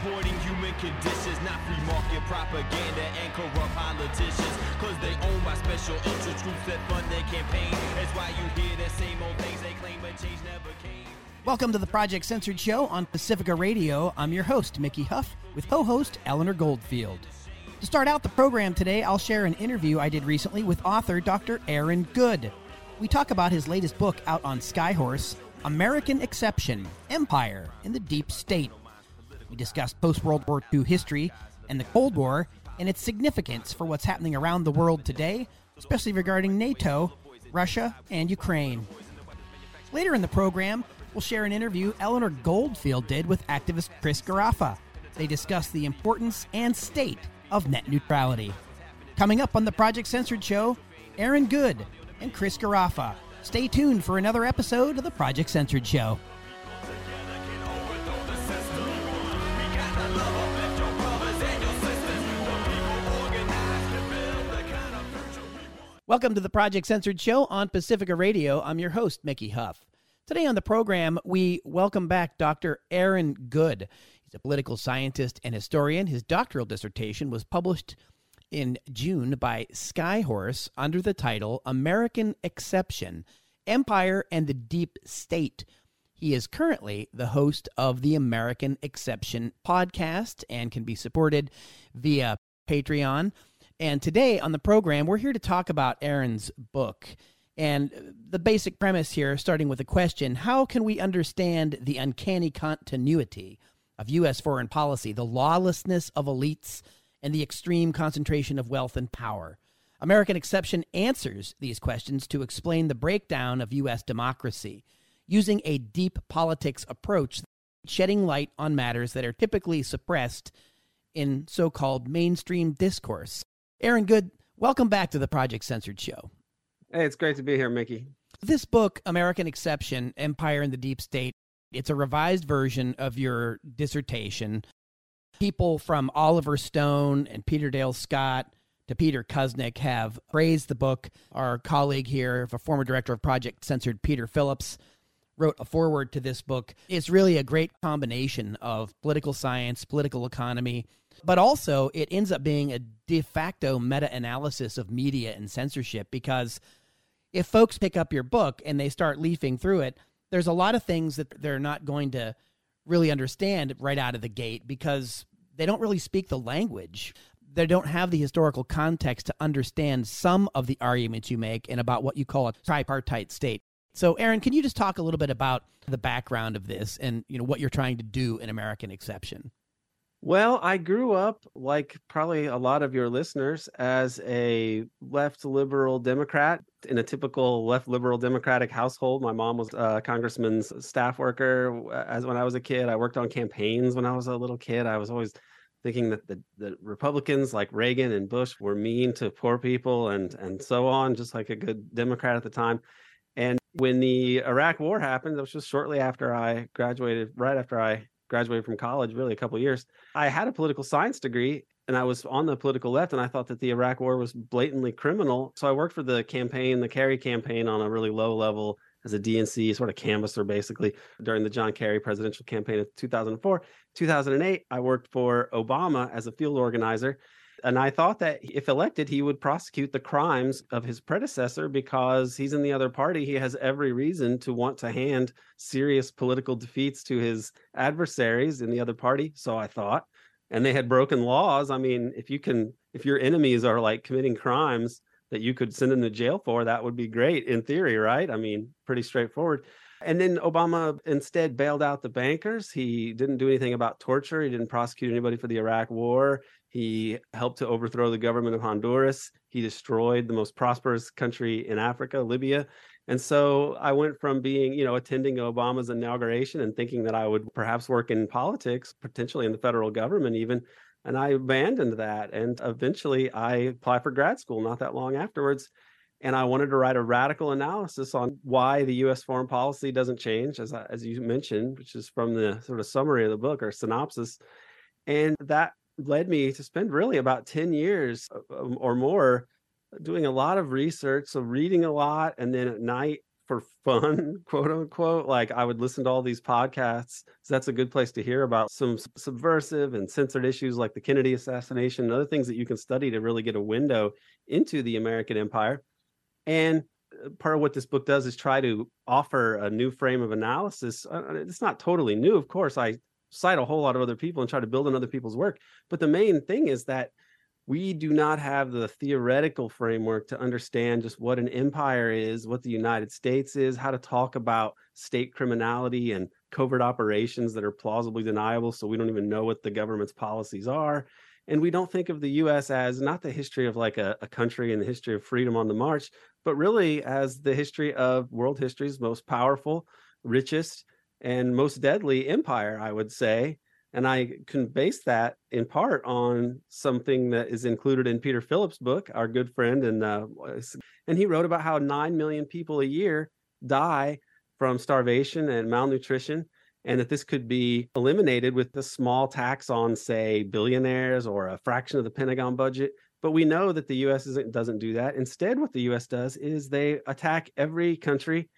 exploiting human conditions, not free market propaganda and corrupt politicians. Cause they own by special interest groups that fund their campaign. That's why you hear the same old things they claim, but change never came. Welcome to the Project Censored Show on Pacifica Radio. I'm your host, Mickey Huff, with co host Eleanor Goldfield. To start out the program today, I'll share an interview I did recently with author Dr. Aaron Good. We talk about his latest book out on Skyhorse, American Exception Empire in the Deep State. We discuss post World War II history and the Cold War and its significance for what's happening around the world today, especially regarding NATO, Russia, and Ukraine. Later in the program, we'll share an interview Eleanor Goldfield did with activist Chris Garaffa. They discuss the importance and state of net neutrality. Coming up on the Project Censored Show, Aaron Good and Chris Garaffa. Stay tuned for another episode of the Project Censored Show. Welcome to the Project Censored Show on Pacifica Radio. I'm your host, Mickey Huff. Today on the program, we welcome back Dr. Aaron Good. He's a political scientist and historian. His doctoral dissertation was published in June by Skyhorse under the title American Exception Empire and the Deep State. He is currently the host of the American Exception podcast and can be supported via Patreon. And today on the program, we're here to talk about Aaron's book. And the basic premise here, starting with a question How can we understand the uncanny continuity of U.S. foreign policy, the lawlessness of elites, and the extreme concentration of wealth and power? American Exception answers these questions to explain the breakdown of U.S. democracy using a deep politics approach, shedding light on matters that are typically suppressed in so called mainstream discourse. Aaron Good, welcome back to the Project Censored Show. Hey, it's great to be here, Mickey. This book, American Exception Empire in the Deep State, it's a revised version of your dissertation. People from Oliver Stone and Peter Dale Scott to Peter Kuznick have praised the book. Our colleague here, a former director of Project Censored, Peter Phillips, wrote a foreword to this book. It's really a great combination of political science, political economy, but also it ends up being a de facto meta analysis of media and censorship because if folks pick up your book and they start leafing through it, there's a lot of things that they're not going to really understand right out of the gate because they don't really speak the language. They don't have the historical context to understand some of the arguments you make and about what you call a tripartite state. So, Aaron, can you just talk a little bit about the background of this and you know what you're trying to do in American Exception? Well, I grew up, like probably a lot of your listeners, as a left liberal Democrat in a typical left liberal Democratic household. My mom was a congressman's staff worker. Uh, as when I was a kid, I worked on campaigns when I was a little kid. I was always thinking that the, the Republicans like Reagan and Bush were mean to poor people and and so on, just like a good Democrat at the time. And when the Iraq War happened, it was just shortly after I graduated, right after I graduated from college, really a couple years. I had a political science degree and I was on the political left and I thought that the Iraq war was blatantly criminal. So I worked for the campaign, the Kerry campaign on a really low level as a DNC sort of canvasser basically during the John Kerry presidential campaign of 2004. 2008, I worked for Obama as a field organizer and I thought that if elected, he would prosecute the crimes of his predecessor because he's in the other party. He has every reason to want to hand serious political defeats to his adversaries in the other party. So I thought. And they had broken laws. I mean, if you can, if your enemies are like committing crimes that you could send them to jail for, that would be great in theory, right? I mean, pretty straightforward. And then Obama instead bailed out the bankers. He didn't do anything about torture. He didn't prosecute anybody for the Iraq war. He helped to overthrow the government of Honduras. He destroyed the most prosperous country in Africa, Libya. And so I went from being, you know, attending Obama's inauguration and thinking that I would perhaps work in politics, potentially in the federal government even. And I abandoned that. And eventually I applied for grad school not that long afterwards. And I wanted to write a radical analysis on why the US foreign policy doesn't change, as, I, as you mentioned, which is from the sort of summary of the book or synopsis. And that led me to spend really about 10 years uh, um, or more doing a lot of research so reading a lot and then at night for fun, quote unquote. Like I would listen to all these podcasts. So that's a good place to hear about some subversive and censored issues like the Kennedy assassination and other things that you can study to really get a window into the American empire. And uh, part of what this book does is try to offer a new frame of analysis. Uh, uh, it's not totally new, of course. I cite a whole lot of other people and try to build on other people's work. But the main thing is that we do not have the theoretical framework to understand just what an empire is, what the United States is, how to talk about state criminality and covert operations that are plausibly deniable. So we don't even know what the government's policies are. And we don't think of the US as not the history of like a, a country and the history of freedom on the march, but really as the history of world history's most powerful, richest, and most deadly empire, I would say and I can base that in part on something that is included in Peter Phillips' book, our good friend, and uh, and he wrote about how nine million people a year die from starvation and malnutrition, and that this could be eliminated with a small tax on, say, billionaires or a fraction of the Pentagon budget. But we know that the U.S. doesn't do that. Instead, what the U.S. does is they attack every country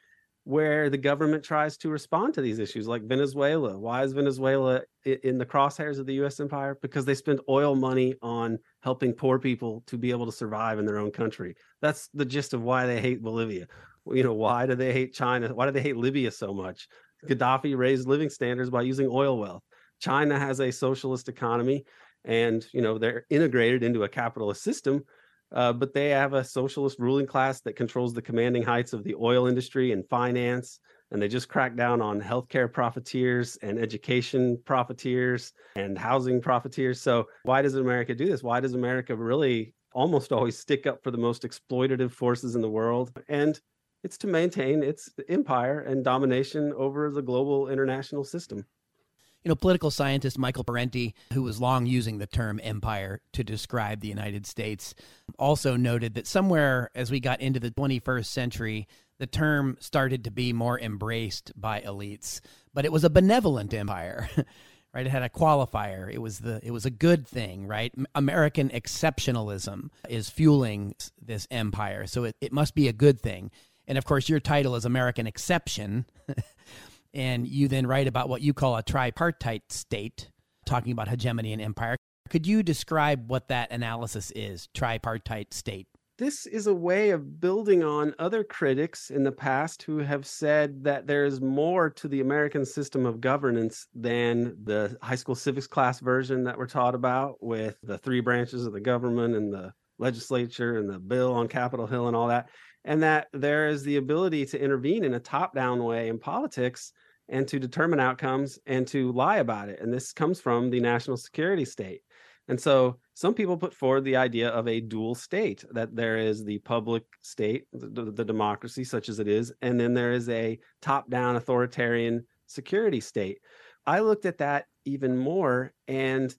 where the government tries to respond to these issues, like Venezuela. Why is Venezuela in the crosshairs of the US empire? Because they spend oil money on helping poor people to be able to survive in their own country. That's the gist of why they hate Bolivia. You know, why do they hate China? Why do they hate Libya so much? Gaddafi raised living standards by using oil wealth. China has a socialist economy and, you know, they're integrated into a capitalist system uh, but they have a socialist ruling class that controls the commanding heights of the oil industry and finance. And they just crack down on healthcare profiteers and education profiteers and housing profiteers. So, why does America do this? Why does America really almost always stick up for the most exploitative forces in the world? And it's to maintain its empire and domination over the global international system. You know, political scientist Michael Parenti, who was long using the term empire to describe the United States, also noted that somewhere as we got into the 21st century, the term started to be more embraced by elites. But it was a benevolent empire. right it had a qualifier it was the it was a good thing right american exceptionalism is fueling this empire so it, it must be a good thing and of course your title is american exception and you then write about what you call a tripartite state, talking about hegemony and empire. Could you describe what that analysis is, tripartite state? This is a way of building on other critics in the past who have said that there's more to the American system of governance than the high school civics class version that we're taught about with the three branches of the government and the legislature and the bill on Capitol Hill and all that. And that there is the ability to intervene in a top down way in politics and to determine outcomes and to lie about it. And this comes from the national security state. And so some people put forward the idea of a dual state that there is the public state, the, the democracy, such as it is, and then there is a top down authoritarian security state. I looked at that even more and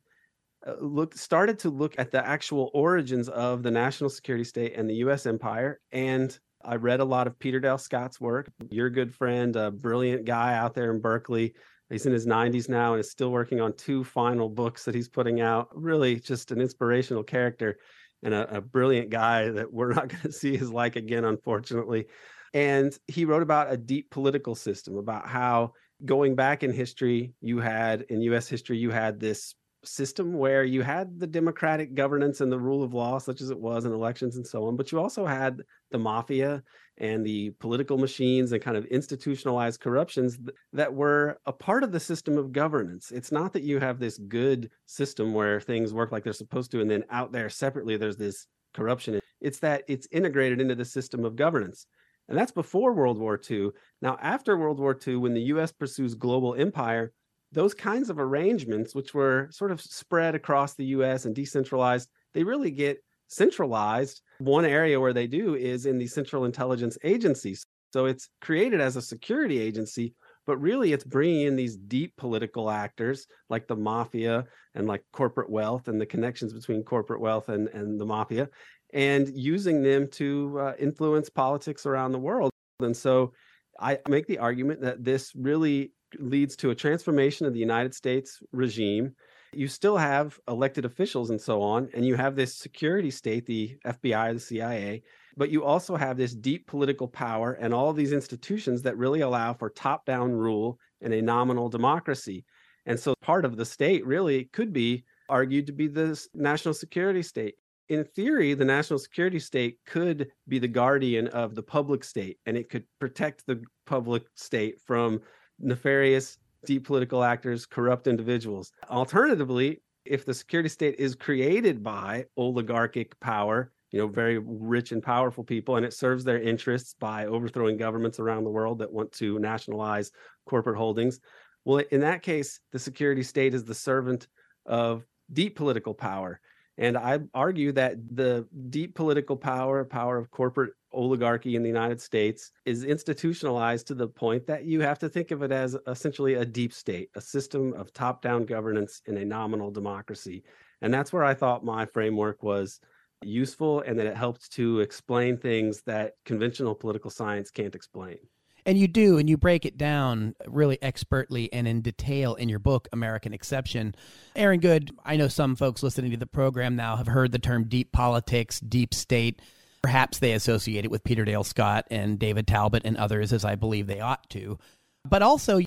uh, looked started to look at the actual origins of the national security state and the US empire and I read a lot of Peter Dale Scott's work. Your good friend, a brilliant guy out there in Berkeley. He's in his 90s now and is still working on two final books that he's putting out. Really, just an inspirational character and a, a brilliant guy that we're not going to see his like again, unfortunately. And he wrote about a deep political system, about how going back in history, you had in US history, you had this system where you had the democratic governance and the rule of law, such as it was in elections and so on, but you also had the mafia and the political machines and kind of institutionalized corruptions that were a part of the system of governance. It's not that you have this good system where things work like they're supposed to, and then out there separately, there's this corruption. It's that it's integrated into the system of governance. And that's before World War II. Now, after World War II, when the US pursues global empire, those kinds of arrangements, which were sort of spread across the US and decentralized, they really get centralized. One area where they do is in the Central Intelligence Agencies. So it's created as a security agency, but really it's bringing in these deep political actors like the mafia and like corporate wealth and the connections between corporate wealth and, and the mafia and using them to uh, influence politics around the world. And so I make the argument that this really leads to a transformation of the United States regime. You still have elected officials and so on, and you have this security state, the FBI, the CIA, But you also have this deep political power and all these institutions that really allow for top down rule in a nominal democracy. And so part of the state really could be argued to be the national security state. In theory, the national security state could be the guardian of the public state and it could protect the public state from nefarious deep political actors, corrupt individuals. Alternatively, if the security state is created by oligarchic power, you know, very rich and powerful people, and it serves their interests by overthrowing governments around the world that want to nationalize corporate holdings. Well, in that case, the security state is the servant of deep political power. And I argue that the deep political power, power of corporate oligarchy in the United States, is institutionalized to the point that you have to think of it as essentially a deep state, a system of top down governance in a nominal democracy. And that's where I thought my framework was useful and that it helped to explain things that conventional political science can't explain. And you do, and you break it down really expertly and in detail in your book, American Exception. Aaron Good, I know some folks listening to the program now have heard the term deep politics, deep state. Perhaps they associate it with Peter Dale Scott and David Talbot and others, as I believe they ought to. But also,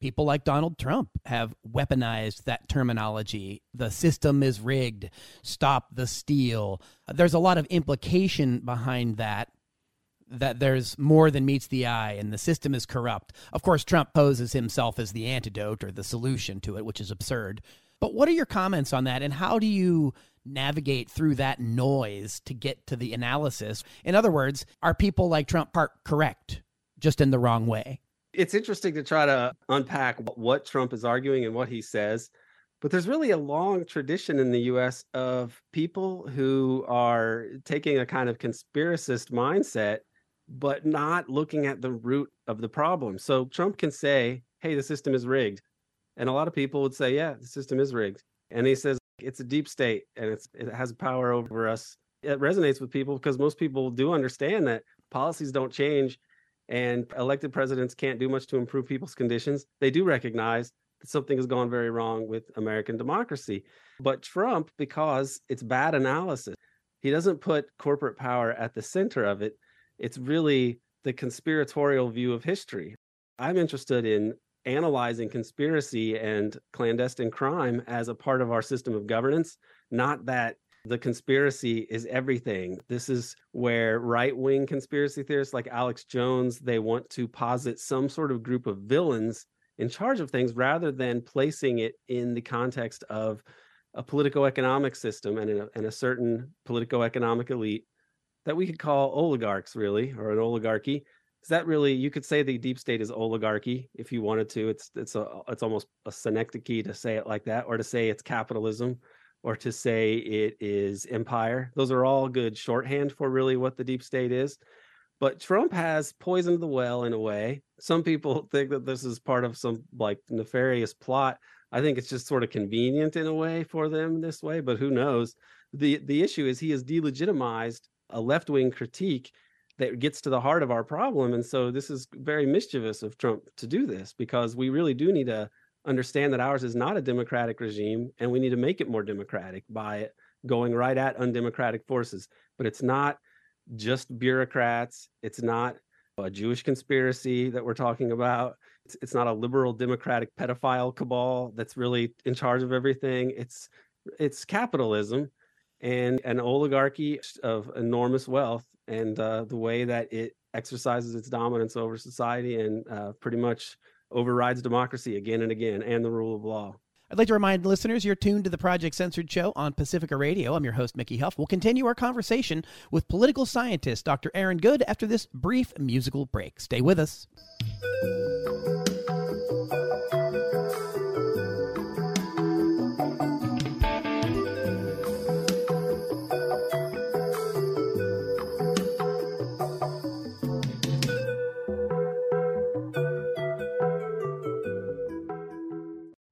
people like Donald Trump have weaponized that terminology. The system is rigged. Stop the steal. There's a lot of implication behind that that there's more than meets the eye and the system is corrupt. Of course, Trump poses himself as the antidote or the solution to it, which is absurd. But what are your comments on that and how do you navigate through that noise to get to the analysis? In other words, are people like Trump part correct, just in the wrong way? It's interesting to try to unpack what Trump is arguing and what he says. But there's really a long tradition in the US of people who are taking a kind of conspiracist mindset, but not looking at the root of the problem. So Trump can say, hey, the system is rigged. And a lot of people would say, yeah, the system is rigged. And he says, it's a deep state and it's, it has power over us. It resonates with people because most people do understand that policies don't change and elected presidents can't do much to improve people's conditions. They do recognize that something has gone very wrong with American democracy. But Trump, because it's bad analysis, he doesn't put corporate power at the center of it. It's really the conspiratorial view of history. I'm interested in analyzing conspiracy and clandestine crime as a part of our system of governance, not that the conspiracy is everything. This is where right wing conspiracy theorists like Alex Jones, they want to posit some sort of group of villains in charge of things rather than placing it in the context of a political economic system and a, and a certain political economic elite that we could call oligarchs, really, or an oligarchy. Is that really you could say the deep state is oligarchy if you wanted to. It's it's a it's almost a synecdoche to say it like that, or to say it's capitalism or to say it is empire. Those are all good shorthand for really what the deep state is. But Trump has poisoned the well in a way. Some people think that this is part of some like nefarious plot. I think it's just sort of convenient in a way for them this way, but who knows? The the issue is he has delegitimized a left-wing critique that gets to the heart of our problem. And so this is very mischievous of Trump to do this because we really do need to understand that ours is not a democratic regime and we need to make it more democratic by going right at undemocratic forces. But it's not just bureaucrats, it's not a Jewish conspiracy that we're talking about. It's, it's not a liberal democratic pedophile cabal that's really in charge of everything. It's it's capitalism and an oligarchy of enormous wealth and uh, the way that it exercises its dominance over society and uh, pretty much overrides democracy again and again and the rule of law. I'd like to remind listeners you're tuned to the Project Censored show on Pacifica Radio. I'm your host, Mickey Huff. We'll continue our conversation with political scientist Dr. Aaron Good after this brief musical break. Stay with us.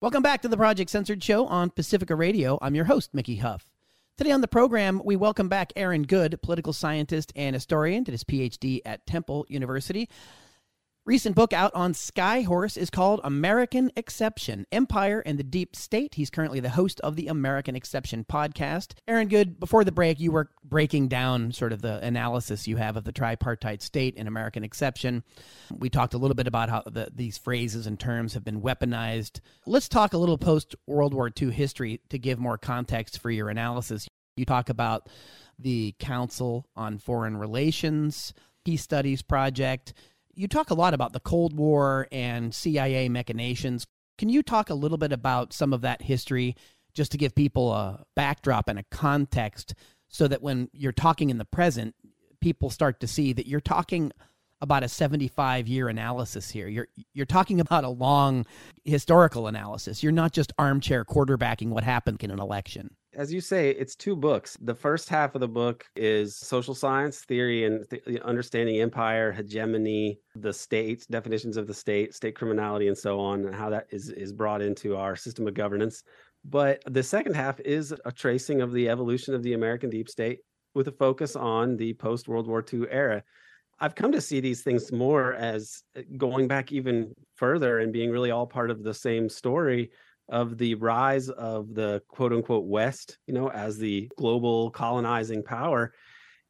Welcome back to the Project Censored Show on Pacifica Radio. I'm your host, Mickey Huff. Today on the program, we welcome back Aaron Good, political scientist and historian, did his PhD at Temple University. Recent book out on Skyhorse is called American Exception Empire and the Deep State. He's currently the host of the American Exception podcast. Aaron Good, before the break, you were breaking down sort of the analysis you have of the tripartite state and American Exception. We talked a little bit about how the, these phrases and terms have been weaponized. Let's talk a little post World War II history to give more context for your analysis. You talk about the Council on Foreign Relations, Peace Studies Project you talk a lot about the Cold War and CIA machinations. Can you talk a little bit about some of that history just to give people a backdrop and a context so that when you're talking in the present, people start to see that you're talking about a 75 year analysis here. You're you're talking about a long historical analysis. You're not just armchair quarterbacking what happened in an election as you say, it's two books. The first half of the book is social science theory and th- understanding empire, hegemony, the state, definitions of the state, state criminality, and so on, and how that is is brought into our system of governance. But the second half is a tracing of the evolution of the American deep state with a focus on the post World War II era. I've come to see these things more as uh, going back even further and being really all part of the same story of the rise of the quote unquote West, you know, as the global colonizing power.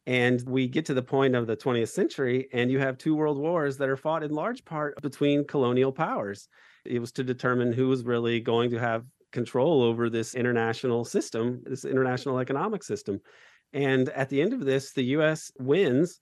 And we get to the point of the 20th century, and you have two world wars that are fought in large part between colonial powers. It was to determine who was really going to have control over this international system, this international economic system. And at the end of this, the US wins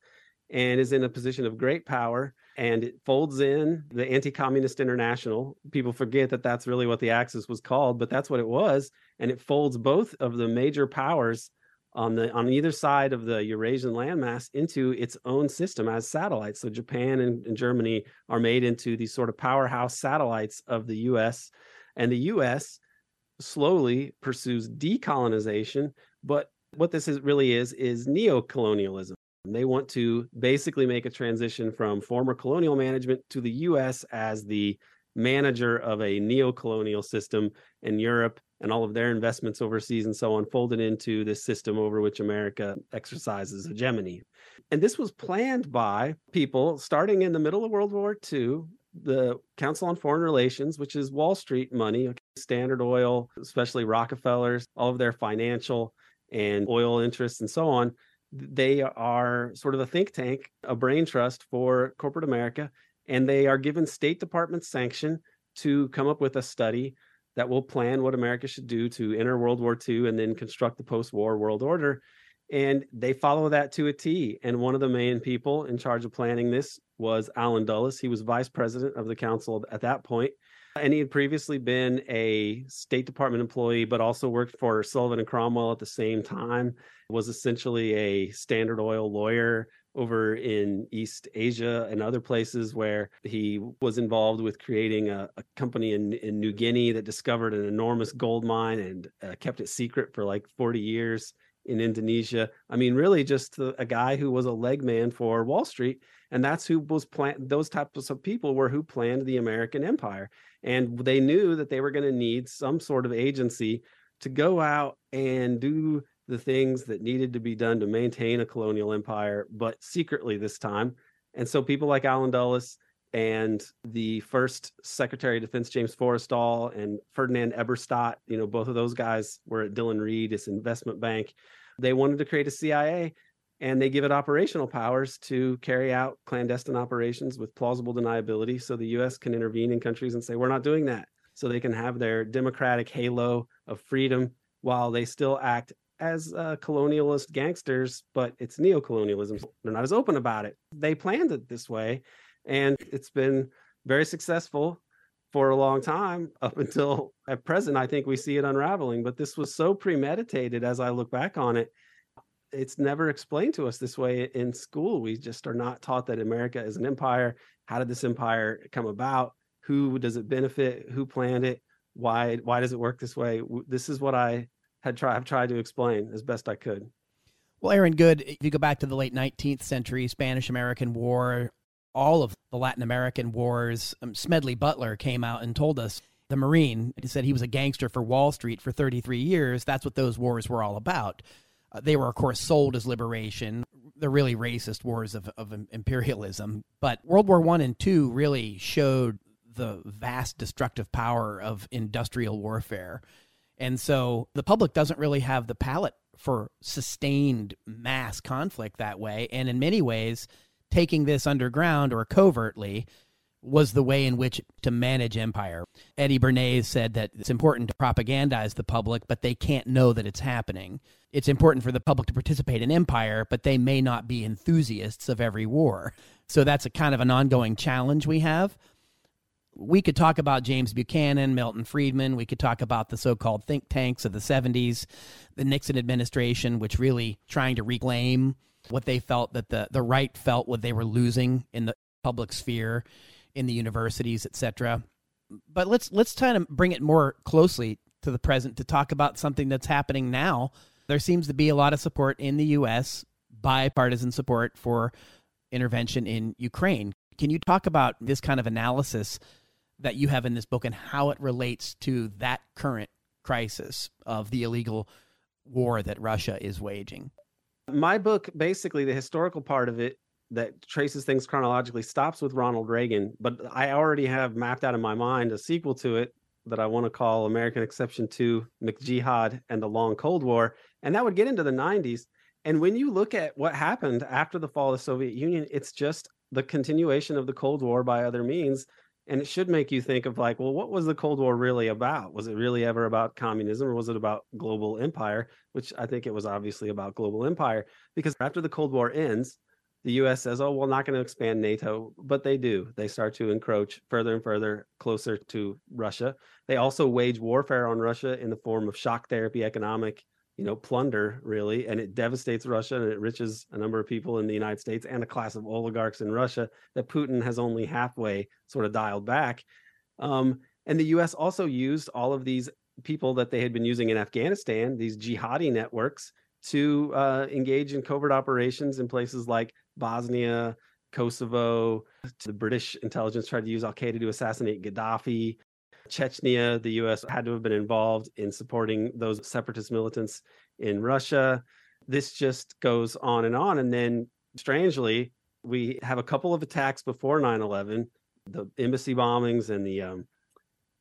and is in a position of great power and it folds in the anti-communist international. People forget that that's really what the axis was called but that's what it was and it folds both of the major powers on the on either side of the eurasian landmass into its own system as satellites. So japan and, and germany are made into these sort of powerhouse satellites of the us and the us slowly pursues decolonization but what this is really is is neo-colonialism they want to basically make a transition from former colonial management to the US as the manager of a neo-colonial system in Europe and all of their investments overseas and so on folded into this system over which America exercises hegemony. And this was planned by people starting in the middle of World War II, the Council on Foreign Relations, which is Wall Street money, Standard Oil, especially Rockefellers, all of their financial and oil interests and so on they are sort of a think tank, a brain trust for corporate America, and they are given State Department sanction to come up with a study that will plan what America should do to enter World War II and then construct the post-war world order. And they follow that to a T. And one of the main people in charge of planning this was Allen Dulles. He was vice president of the council at that point. And he had previously been a State Department employee, but also worked for Sullivan and Cromwell at the same time, was essentially a Standard Oil lawyer over in East Asia and other places where he was involved with creating a, a company in, in New Guinea that discovered an enormous gold mine and uh, kept it secret for like 40 years in Indonesia. I mean, really just a, a guy who was a leg man for Wall Street. And that's who was planned. Those types of people were who planned the American empire. And they knew that they were going to need some sort of agency to go out and do the things that needed to be done to maintain a colonial empire, but secretly this time. And so people like Allen Dulles and the first Secretary of Defense James Forrestal and Ferdinand Eberstadt, you know, both of those guys were at Dillon Read, this investment bank. They wanted to create a CIA and they give it operational powers to carry out clandestine operations with plausible deniability so the US can intervene in countries and say we're not doing that. So they can have their democratic halo of freedom while they still act as uh, colonialist gangsters but it's neo-colonialism. They're not as open about it. They planned it this way and it's been very successful for a long time up until at present i think we see it unraveling but this was so premeditated as i look back on it it's never explained to us this way in school. We just are not taught that America is an empire. How did this empire come about? Who does it benefit? Who planned it? Why why does it work this way? This is what I had tried have tried to explain as best I could. Well, Aaron Good, if you go back to the late 19th century, Spanish American War, all of the Latin American wars, um, Smedley Butler came out and told us the Marine he said he was a gangster for Wall Street for 33 years. That's what those wars were all about. Uh, they were, of course, sold as liberation. They're really racist wars of, of imperialism. But World War One and Two really showed the vast destructive power of industrial warfare. And so the public doesn't really have the palate for sustained mass conflict that way. And in many ways, taking this underground or covertly was the way in which to manage empire. Eddie Bernays said that it's important to propagandize the public, but they can't know that it's happening. It's important for the public to participate in empire, but they may not be enthusiasts of every war. So that's a kind of an ongoing challenge we have. We could talk about James Buchanan, Milton Friedman. We could talk about the so called think tanks of the 70s, the Nixon administration, which really trying to reclaim what they felt that the, the right felt what they were losing in the public sphere in the universities, etc. But let's let's try to bring it more closely to the present to talk about something that's happening now. There seems to be a lot of support in the U.S. bipartisan support for intervention in Ukraine. Can you talk about this kind of analysis that you have in this book and how it relates to that current crisis of the illegal war that Russia is waging? My book, basically, the historical part of it that traces things chronologically stops with Ronald Reagan, but I already have mapped out in my mind a sequel to it that I want to call American Exception to McJihad and the Long Cold War. And that would get into the 90s. And when you look at what happened after the fall of the Soviet Union, it's just the continuation of the Cold War by other means. And it should make you think of like, well, what was the Cold War really about? Was it really ever about communism or was it about global empire? Which I think it was obviously about global empire because after the Cold War ends, the US says, oh, we're not going to expand NATO, but they do. They start to encroach further and further closer to Russia. They also wage warfare on Russia in the form of shock therapy, economic, you know, plunder, really. And it devastates Russia and it enriches a number of people in the United States and a class of oligarchs in Russia that Putin has only halfway sort of dialed back. Um, and the US also used all of these people that they had been using in Afghanistan, these jihadi networks, to uh, engage in covert operations in places like Bosnia, Kosovo. The British intelligence tried to use Al Qaeda to assassinate Gaddafi. Chechnya, the US had to have been involved in supporting those separatist militants in Russia. This just goes on and on. And then, strangely, we have a couple of attacks before 9 11, the embassy bombings and the um,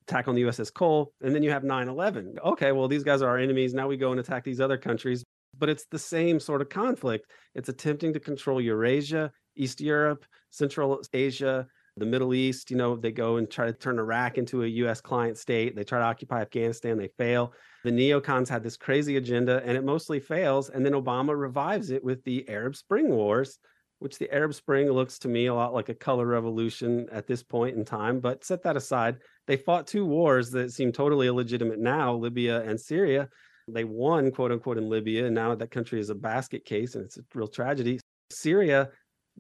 attack on the USS Cole. And then you have 9 11. Okay, well, these guys are our enemies. Now we go and attack these other countries but it's the same sort of conflict. It's attempting to control Eurasia, East Europe, Central Asia, the Middle East. You know, they go and try to turn Iraq into a US client state. They try to occupy Afghanistan, they fail. The neocons had this crazy agenda and it mostly fails. And then Obama revives it with the Arab Spring Wars, which the Arab Spring looks to me a lot like a color revolution at this point in time. But set that aside. They fought two wars that seem totally illegitimate now Libya and Syria. They won, quote unquote, in Libya, and now that country is a basket case, and it's a real tragedy. Syria,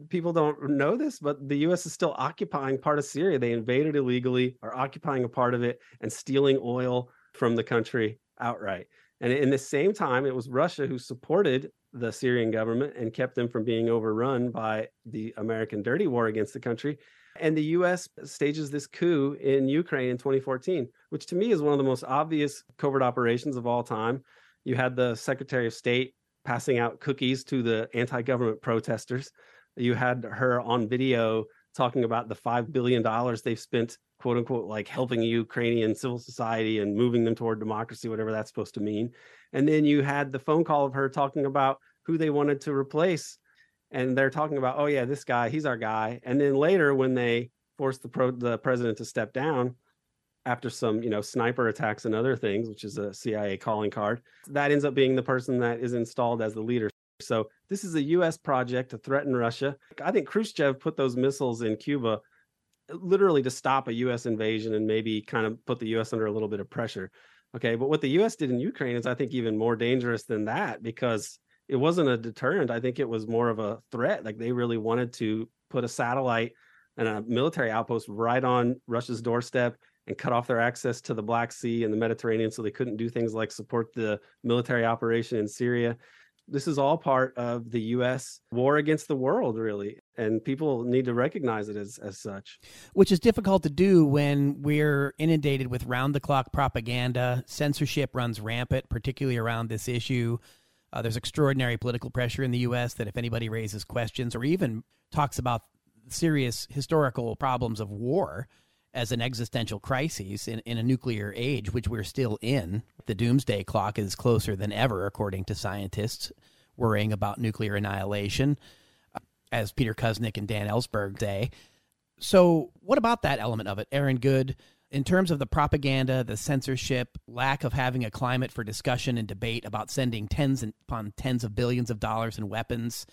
people don't know this, but the U.S. is still occupying part of Syria. They invaded illegally, are occupying a part of it, and stealing oil from the country outright. And in the same time, it was Russia who supported the Syrian government and kept them from being overrun by the American dirty war against the country. And the US stages this coup in Ukraine in 2014, which to me is one of the most obvious covert operations of all time. You had the Secretary of State passing out cookies to the anti government protesters. You had her on video talking about the $5 billion they've spent, quote unquote, like helping Ukrainian civil society and moving them toward democracy, whatever that's supposed to mean. And then you had the phone call of her talking about who they wanted to replace and they're talking about, oh yeah, this guy, he's our guy. And then later, when they forced the pro the president to step down after some, you know, sniper attacks and other things, which is a CIA calling card, that ends up being the person that is installed as the leader. So this is a U.S. project to threaten Russia. I think Khrushchev put those missiles in Cuba uh, literally to stop a U.S. invasion and maybe kind of put the U.S. under a little bit of pressure. Okay, but what the U.S. did in Ukraine is, I think, even more dangerous than that because it wasn't a deterrent. I think it was more of a threat. Like they really wanted to put a satellite and a military outpost right on Russia's doorstep and cut off their access to the Black Sea and the Mediterranean so they couldn't do things like support the military operation in Syria. This is all part of the US war against the world, really. And people need to recognize it as, as such. Which is difficult to do when we're inundated with round the clock propaganda. Censorship runs rampant, particularly around this issue Uh, there's extraordinary political pressure in the U.S. that if anybody raises questions or even talks about serious historical problems of war as an existential crisis in, in a nuclear age, which we're still in, the doomsday clock is closer than ever, according to scientists worrying about nuclear annihilation, uh, as Peter Kuznick and Dan Ellsberg say. So, what about that element of it, Aaron Good? In terms of the propaganda, the censorship, lack of having a climate for discussion and debate about sending tens upon tens of billions of dollars in weapons.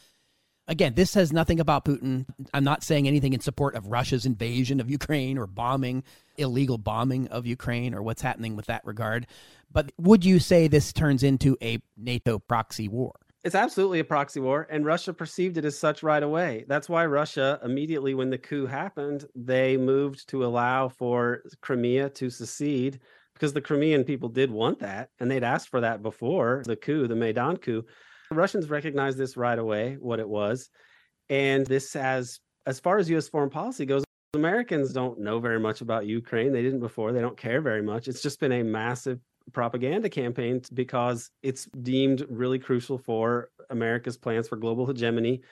Again, this says nothing about Putin. I'm not saying anything in support of Russia's invasion of Ukraine or bombing, illegal bombing of Ukraine or what's happening with that regard. But would you say this turns into a NATO proxy war? It's absolutely a proxy war, and Russia perceived it as such right away. That's why Russia, immediately when the coup happened, they moved to allow for Crimea to secede because the Crimean people did want that, and they'd asked for that before the coup, the Maidan coup. The Russians recognized this right away, what it was. And this has, as far as US foreign policy goes, Americans don't know very much about Ukraine. They didn't before. They don't care very much. It's just been a massive propaganda campaign because it's deemed really crucial for America's plans for global hegemony.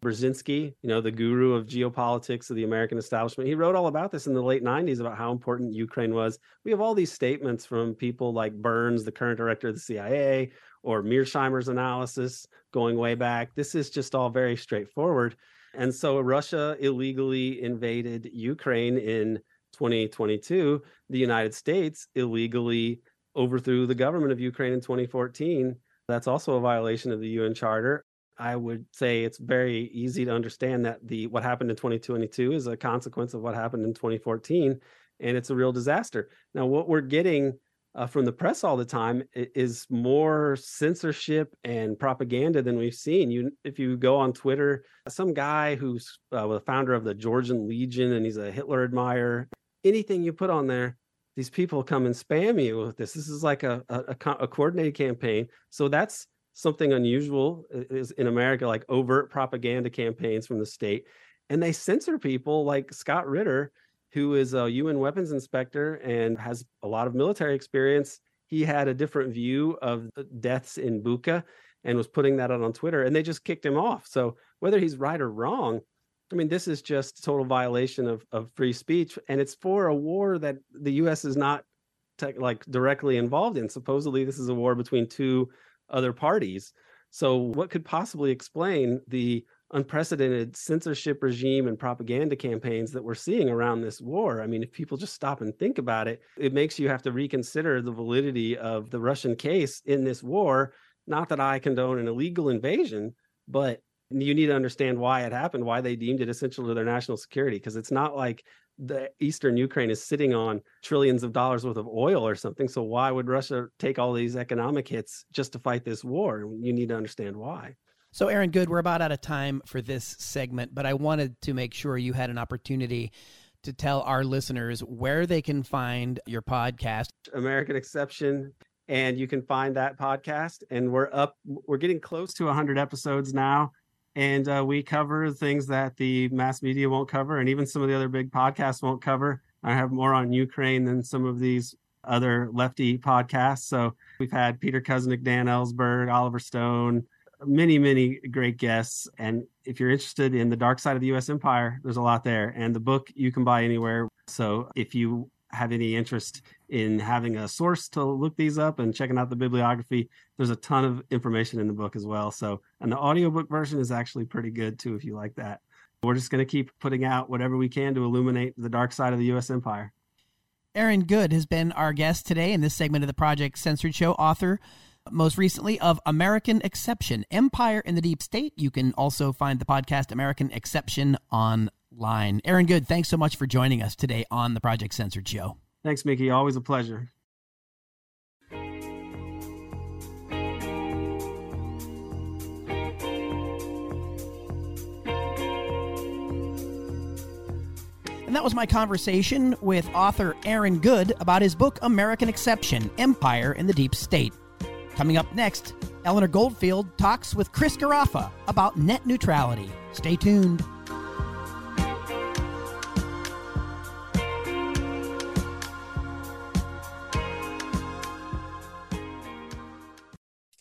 Brzezinski, you know, the guru of geopolitics of the American establishment, he wrote all about this in the late 90s about how important Ukraine was. We have all these statements from people like Burns, the current director of the CIA, or Mearsheimer's analysis going way back. This is just all very straightforward. And so Russia illegally invaded Ukraine in 2022. The United States illegally overthrew the government of Ukraine in 2014. That's also a violation of the UN Charter. I would say it's very easy to understand that the what happened in 2022 is a consequence of what happened in 2014, and it's a real disaster. Now, what we're getting uh, from the press all the time is more censorship and propaganda than we've seen. You, if you go on Twitter, some guy who's uh, the founder of the Georgian Legion and he's a Hitler admirer, anything you put on there, these people come and spam you with this. This is like a, a, a coordinated campaign. So that's something unusual is in America, like overt propaganda campaigns from the state. And they censor people like Scott Ritter, who is a UN weapons inspector and has a lot of military experience. He had a different view of deaths in Bucha and was putting that out on Twitter, and they just kicked him off. So whether he's right or wrong, I mean, this is just total violation of, of free speech, and it's for a war that the U.S. is not te- like directly involved in. Supposedly, this is a war between two other parties. So, what could possibly explain the unprecedented censorship regime and propaganda campaigns that we're seeing around this war? I mean, if people just stop and think about it, it makes you have to reconsider the validity of the Russian case in this war. Not that I condone an illegal invasion, but you need to understand why it happened, why they deemed it essential to their national security, because it's not like the eastern Ukraine is sitting on trillions of dollars worth of oil or something. So why would Russia take all these economic hits just to fight this war? You need to understand why. So, Aaron Good, we're about out of time for this segment, but I wanted to make sure you had an opportunity to tell our listeners where they can find your podcast. American Exception and you can find that podcast and we're up we're getting close to 100 episodes now and uh, we cover things that the mass media won't cover, and even some of the other big podcasts won't cover. I have more on Ukraine than some of these other lefty podcasts. So we've had Peter Kuznick, Dan Ellsberg, Oliver Stone, many, many great guests. And if you're interested in the dark side of the U.S. empire, there's a lot there. And the book you can buy anywhere. So if you have any interest in having a source to look these up and checking out the bibliography, there's a ton of information in the book as well. So, and the audiobook version is actually pretty good too, if you like that. We're just going to keep putting out whatever we can to illuminate the dark side of the U.S. empire. Aaron Good has been our guest today in this segment of the Project Censored Show, author most recently of American Exception Empire in the Deep State. You can also find the podcast American Exception online. Aaron Good, thanks so much for joining us today on the Project Censored Show. Thanks, Mickey. Always a pleasure. And that was my conversation with author Aaron Good about his book American Exception Empire in the Deep State. Coming up next, Eleanor Goldfield talks with Chris Garaffa about net neutrality. Stay tuned.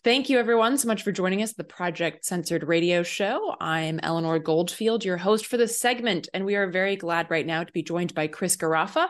Thank you, everyone, so much for joining us, the Project Censored Radio Show. I'm Eleanor Goldfield, your host for this segment, and we are very glad right now to be joined by Chris Garaffa,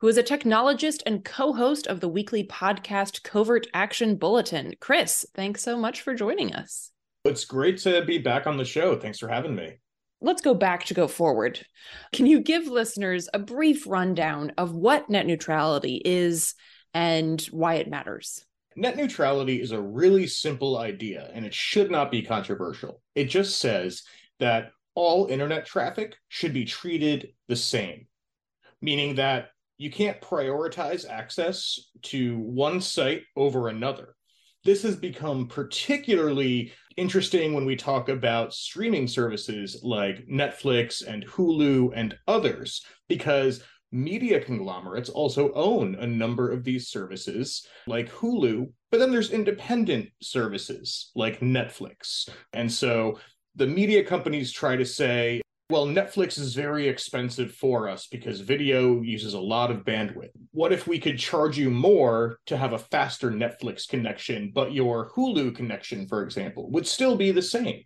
who is a technologist and co host of the weekly podcast Covert Action Bulletin. Chris, thanks so much for joining us. It's great to be back on the show. Thanks for having me. Let's go back to go forward. Can you give listeners a brief rundown of what net neutrality is and why it matters? Net neutrality is a really simple idea and it should not be controversial. It just says that all internet traffic should be treated the same, meaning that you can't prioritize access to one site over another. This has become particularly interesting when we talk about streaming services like Netflix and Hulu and others, because media conglomerates also own a number of these services like Hulu, but then there's independent services like Netflix. And so the media companies try to say, well, Netflix is very expensive for us because video uses a lot of bandwidth. What if we could charge you more to have a faster Netflix connection, but your Hulu connection, for example, would still be the same?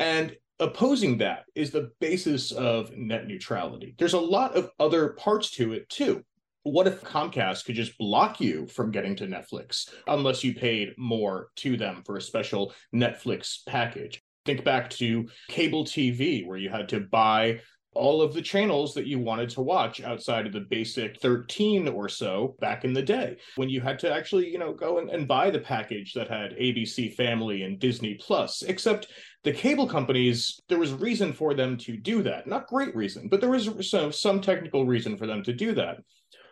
And opposing that is the basis of net neutrality. There's a lot of other parts to it too. What if Comcast could just block you from getting to Netflix unless you paid more to them for a special Netflix package? Think back to cable TV, where you had to buy all of the channels that you wanted to watch outside of the basic 13 or so back in the day when you had to actually you know go and, and buy the package that had abc family and disney plus except the cable companies there was reason for them to do that. Not great reason but there was some, some technical reason for them to do that.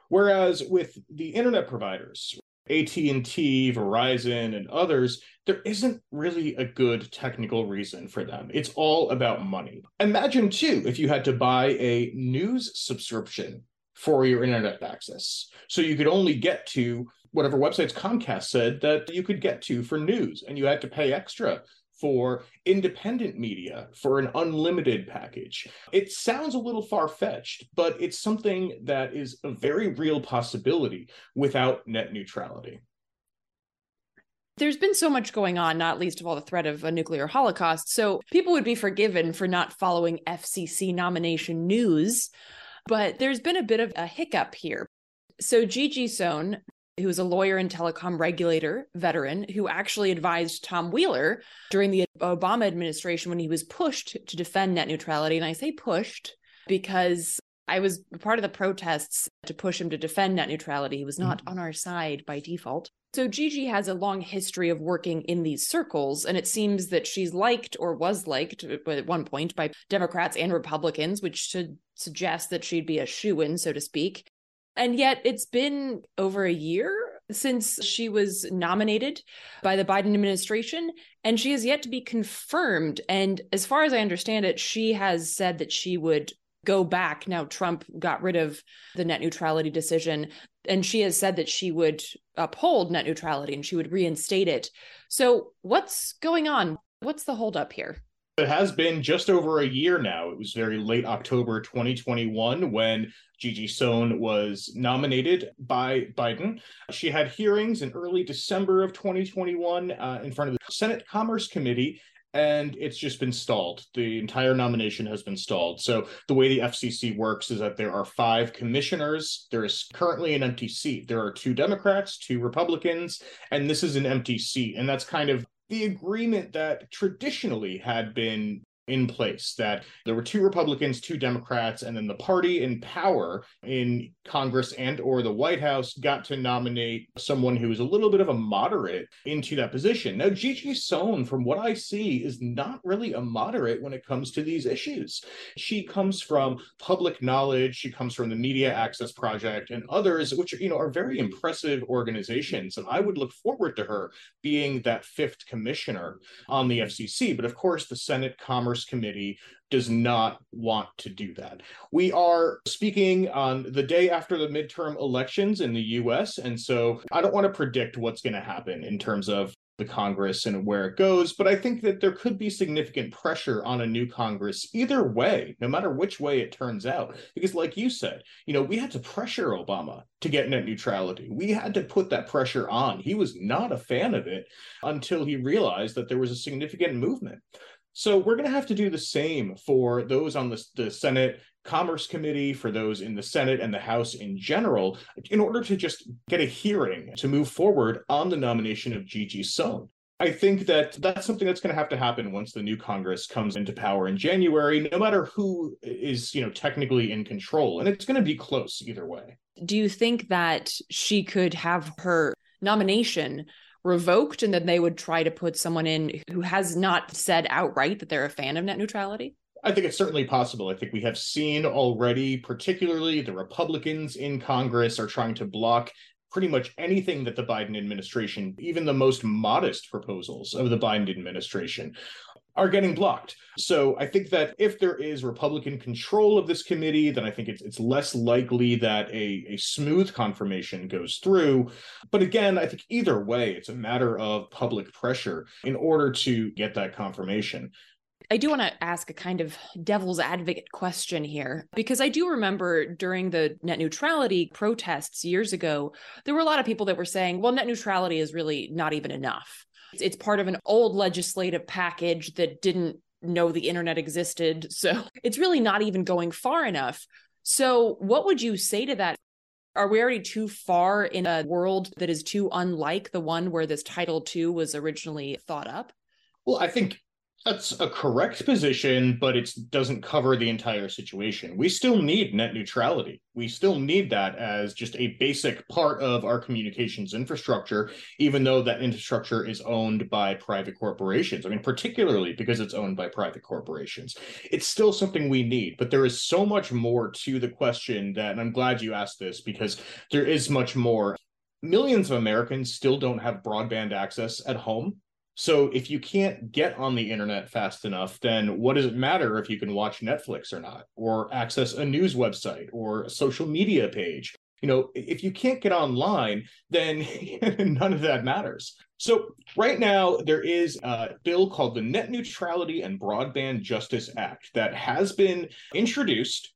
Whereas with the internet providers AT&T, Verizon and others, there isn't really a good technical reason for them. It's all about money. Imagine too if you had to buy a news subscription for your internet access. So you could only get to whatever websites Comcast said that you could get to for news and you had to pay extra for independent media for an unlimited package. It sounds a little far fetched, but it's something that is a very real possibility without net neutrality. There's been so much going on, not least of all the threat of a nuclear holocaust. So people would be forgiven for not following FCC nomination news. But there's been a bit of a hiccup here. So Gigi Sohn who is a lawyer and telecom regulator veteran who actually advised Tom Wheeler during the Obama administration when he was pushed to defend net neutrality. And I say pushed because I was part of the protests to push him to defend net neutrality. He was not mm-hmm. on our side by default. So Gigi has a long history of working in these circles, and it seems that she's liked or was liked at one point by Democrats and Republicans, which should suggest that she'd be a shoe in, so to speak. And yet it's been over a year since she was nominated by the Biden administration, and she has yet to be confirmed. And as far as I understand it, she has said that she would go back. Now, Trump got rid of the net neutrality decision, and she has said that she would uphold net neutrality and she would reinstate it. So, what's going on? What's the holdup here? It has been just over a year now. It was very late October 2021 when Gigi Sohn was nominated by Biden. She had hearings in early December of 2021 uh, in front of the Senate Commerce Committee, and it's just been stalled. The entire nomination has been stalled. So the way the FCC works is that there are five commissioners. There is currently an empty seat. There are two Democrats, two Republicans, and this is an empty seat. And that's kind of the agreement that traditionally had been in place that there were two republicans two democrats and then the party in power in congress and or the white house got to nominate someone who is a little bit of a moderate into that position. Now gigi sohn from what i see is not really a moderate when it comes to these issues. She comes from public knowledge she comes from the media access project and others which you know are very impressive organizations and i would look forward to her being that fifth commissioner on the fcc but of course the senate commerce Commerce Committee does not want to do that. We are speaking on the day after the midterm elections in the US. And so I don't want to predict what's going to happen in terms of the Congress and where it goes. But I think that there could be significant pressure on a new Congress either way, no matter which way it turns out. Because, like you said, you know, we had to pressure Obama to get net neutrality. We had to put that pressure on. He was not a fan of it until he realized that there was a significant movement. So we're going to have to do the same for those on the, the Senate Commerce Committee, for those in the Senate and the House in general, in order to just get a hearing to move forward on the nomination of Gigi Sohn. I think that that's something that's going to have to happen once the new Congress comes into power in January, no matter who is, you know, technically in control. And it's going to be close either way. Do you think that she could have her nomination revoked and then they would try to put someone in who has not said outright that they're a fan of net neutrality? I think it's certainly possible. I think we have seen already, particularly the Republicans in Congress are trying to block pretty much anything that the Biden administration, even the most modest proposals of the Biden administration, are getting blocked. So I think that if there is Republican control of this committee, then I think it's it's less likely that a, a smooth confirmation goes through. But again, I think either way, it's a matter of public pressure in order to get that confirmation. I do want to ask a kind of devil's advocate question here because I do remember during the net neutrality protests years ago, there were a lot of people that were saying, well, net neutrality is really not even enough. It's part of an old legislative package that didn't know the internet existed. So it's really not even going far enough. So, what would you say to that? Are we already too far in a world that is too unlike the one where this Title II was originally thought up? Well, I think that's a correct position, but it doesn't cover the entire situation. We still need net neutrality. We still need that as just a basic part of our communications infrastructure, even though that infrastructure is owned by private corporations. I mean, particularly because it's owned by private corporations. It's still something we need, but there is so much more to the question that, and I'm glad you asked this because there is much more. Millions of Americans still don't have broadband access at home so if you can't get on the internet fast enough, then what does it matter if you can watch Netflix or not, or access a news website or a social media page? You know, if you can't get online, then none of that matters. So right now there is a bill called the Net Neutrality and Broadband Justice Act that has been introduced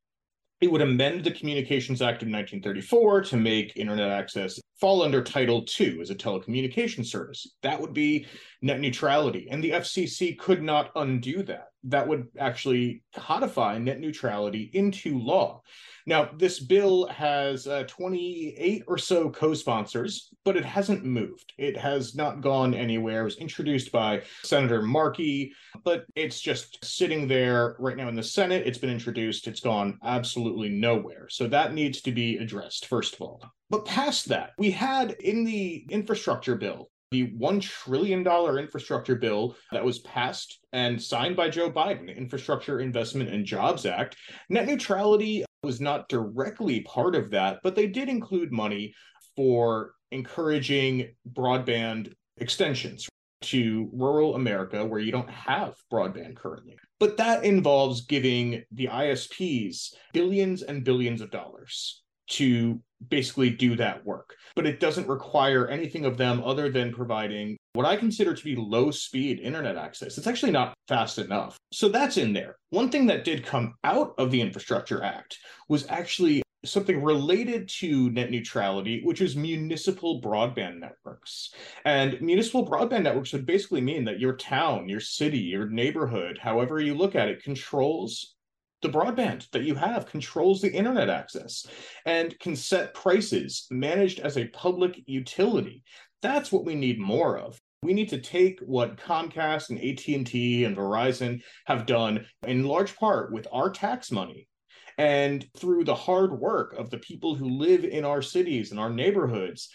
it would amend the Communications Act of 1934 to make internet access fall under Title II as a telecommunication service. That would be net neutrality. And the FCC could not undo that. That would actually codify net neutrality into law. Now, this bill has uh, 28 or so co sponsors, but it hasn't moved. It has not gone anywhere. It was introduced by Senator Markey, but it's just sitting there right now in the Senate. It's been introduced, it's gone absolutely nowhere. So that needs to be addressed, first of all. But past that, we had in the infrastructure bill the $1 trillion infrastructure bill that was passed and signed by Joe Biden, the Infrastructure Investment and Jobs Act. Net neutrality was not directly part of that, but they did include money for encouraging broadband extensions to rural America where you don't have broadband currently. But that involves giving the ISPs billions and billions of dollars to basically do that work. But it doesn't require anything of them other than providing what I consider to be low speed internet access. It's actually not fast enough. So that's in there. One thing that did come out of the Infrastructure Act was actually something related to net neutrality, which is municipal broadband networks. And municipal broadband networks would basically mean that your town, your city, your neighborhood, however you look at it, controls the broadband that you have controls the internet access and can set prices managed as a public utility. That's what we need more of. We need to take what comcast and at&t and verizon have done in large part with our tax money and through the hard work of the people who live in our cities and our neighborhoods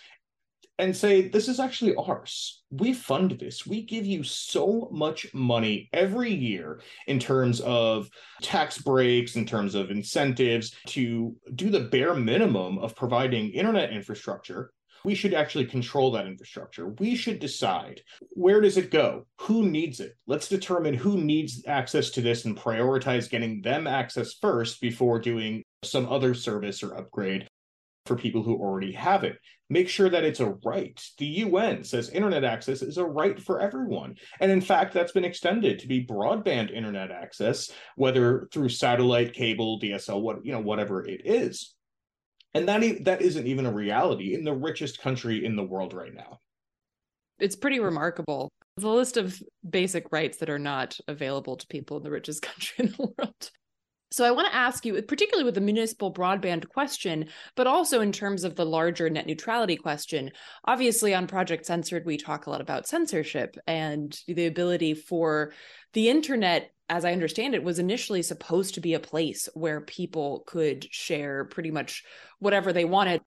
and say, this is actually ours. We fund this. We give you so much money every year in terms of tax breaks, in terms of incentives to do the bare minimum of providing internet infrastructure. We should actually control that infrastructure. We should decide where does it go? Who needs it? Let's determine who needs access to this and prioritize getting them access first before doing some other service or upgrade for people who already have it. Make sure that it's a right. The UN says internet access is a right for everyone. And in fact, that's been extended to be broadband internet access, whether through satellite, cable, DSL, what you know, whatever it is. And that that isn't even a reality in the richest country in the world right now. It's pretty remarkable. The list of basic rights that are not available to people in the richest country in the world. So I want to ask you, particularly with the municipal broadband question, but also in terms of the larger net neutrality question. Obviously, on Project Censored, we talk a lot about censorship and the ability for the internet, as I understand it, was initially supposed to be a place where people could share pretty much whatever they wanted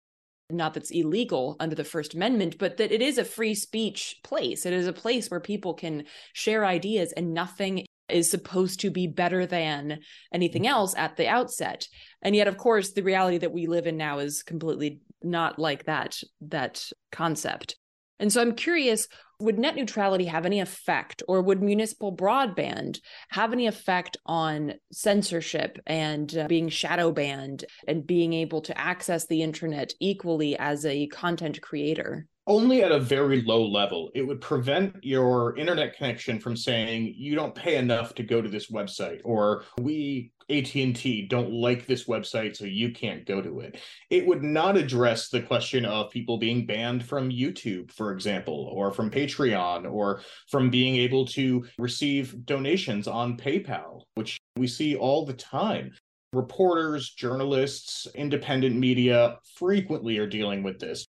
not that's illegal under the First Amendment, but that it is a free speech place. It is a place where people can share ideas and nothing is supposed to be better than anything mm-hmm. else at the outset. And yet of course the reality that we live in now is completely not like that that concept. And so i'm curious would net neutrality have any effect or would municipal broadband have any effect on censorship and uh, being shadow banned and being able to access the internet equally as a content creator only at a very low level. It would prevent your internet connection from saying you don't pay enough to go to this website or we AT&T don't like this website so you can't go to it. It would not address the question of people being banned from YouTube for example or from Patreon or from being able to receive donations on PayPal, which we see all the time reporters, journalists, independent media frequently are dealing with this.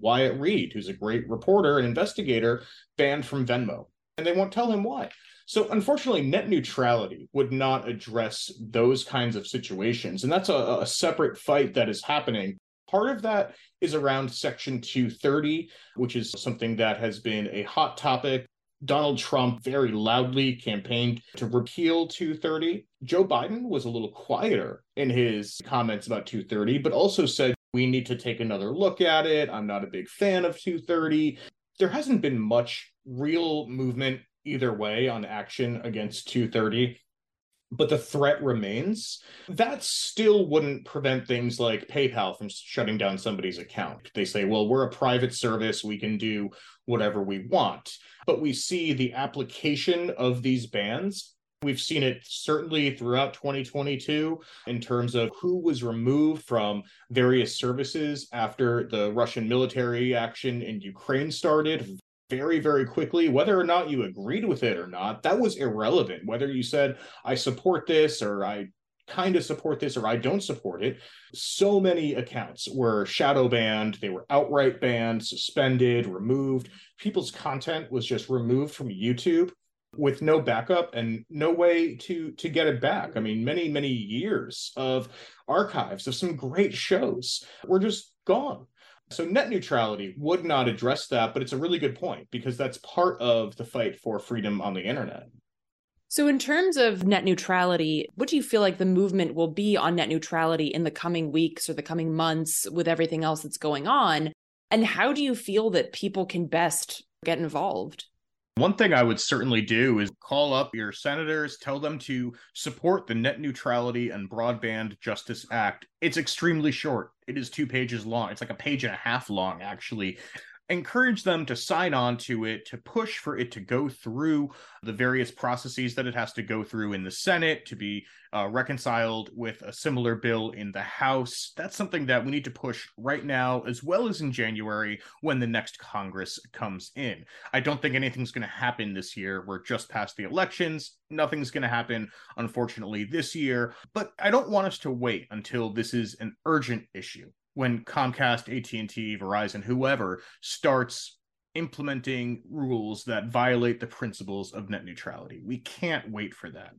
Wyatt Reed, who's a great reporter and investigator, banned from Venmo. And they won't tell him why. So, unfortunately, net neutrality would not address those kinds of situations. And that's a, a separate fight that is happening. Part of that is around Section 230, which is something that has been a hot topic. Donald Trump very loudly campaigned to repeal 230. Joe Biden was a little quieter in his comments about 230, but also said we need to take another look at it. I'm not a big fan of 230. There hasn't been much real movement either way on action against 230 but the threat remains. That still wouldn't prevent things like PayPal from shutting down somebody's account. They say, well, we're a private service, we can do whatever we want. But we see the application of these bans We've seen it certainly throughout 2022 in terms of who was removed from various services after the Russian military action in Ukraine started very, very quickly. Whether or not you agreed with it or not, that was irrelevant. Whether you said, I support this or I kind of support this or I don't support it. So many accounts were shadow banned, they were outright banned, suspended, removed. People's content was just removed from YouTube with no backup and no way to to get it back i mean many many years of archives of some great shows were just gone so net neutrality would not address that but it's a really good point because that's part of the fight for freedom on the internet so, in terms of net neutrality, what do you feel like the movement will be on net neutrality in the coming weeks or the coming months with everything else that's going on? And how do you feel that people can best get involved? One thing I would certainly do is call up your senators, tell them to support the Net Neutrality and Broadband Justice Act. It's extremely short. It is two pages long. It's like a page and a half long, actually encourage them to sign on to it, to push for it to go through the various processes that it has to go through in the Senate, to be uh, reconciled with a similar bill in the House. That's something that we need to push right now, as well as in January when the next Congress comes in. I don't think anything's going to happen this year. We're just past the elections. Nothing's going to happen, unfortunately, this year. But I don't want us to wait until this is an urgent issue when Comcast, AT&T, Verizon, whoever starts implementing rules that violate the principles of net neutrality. We can't wait for that.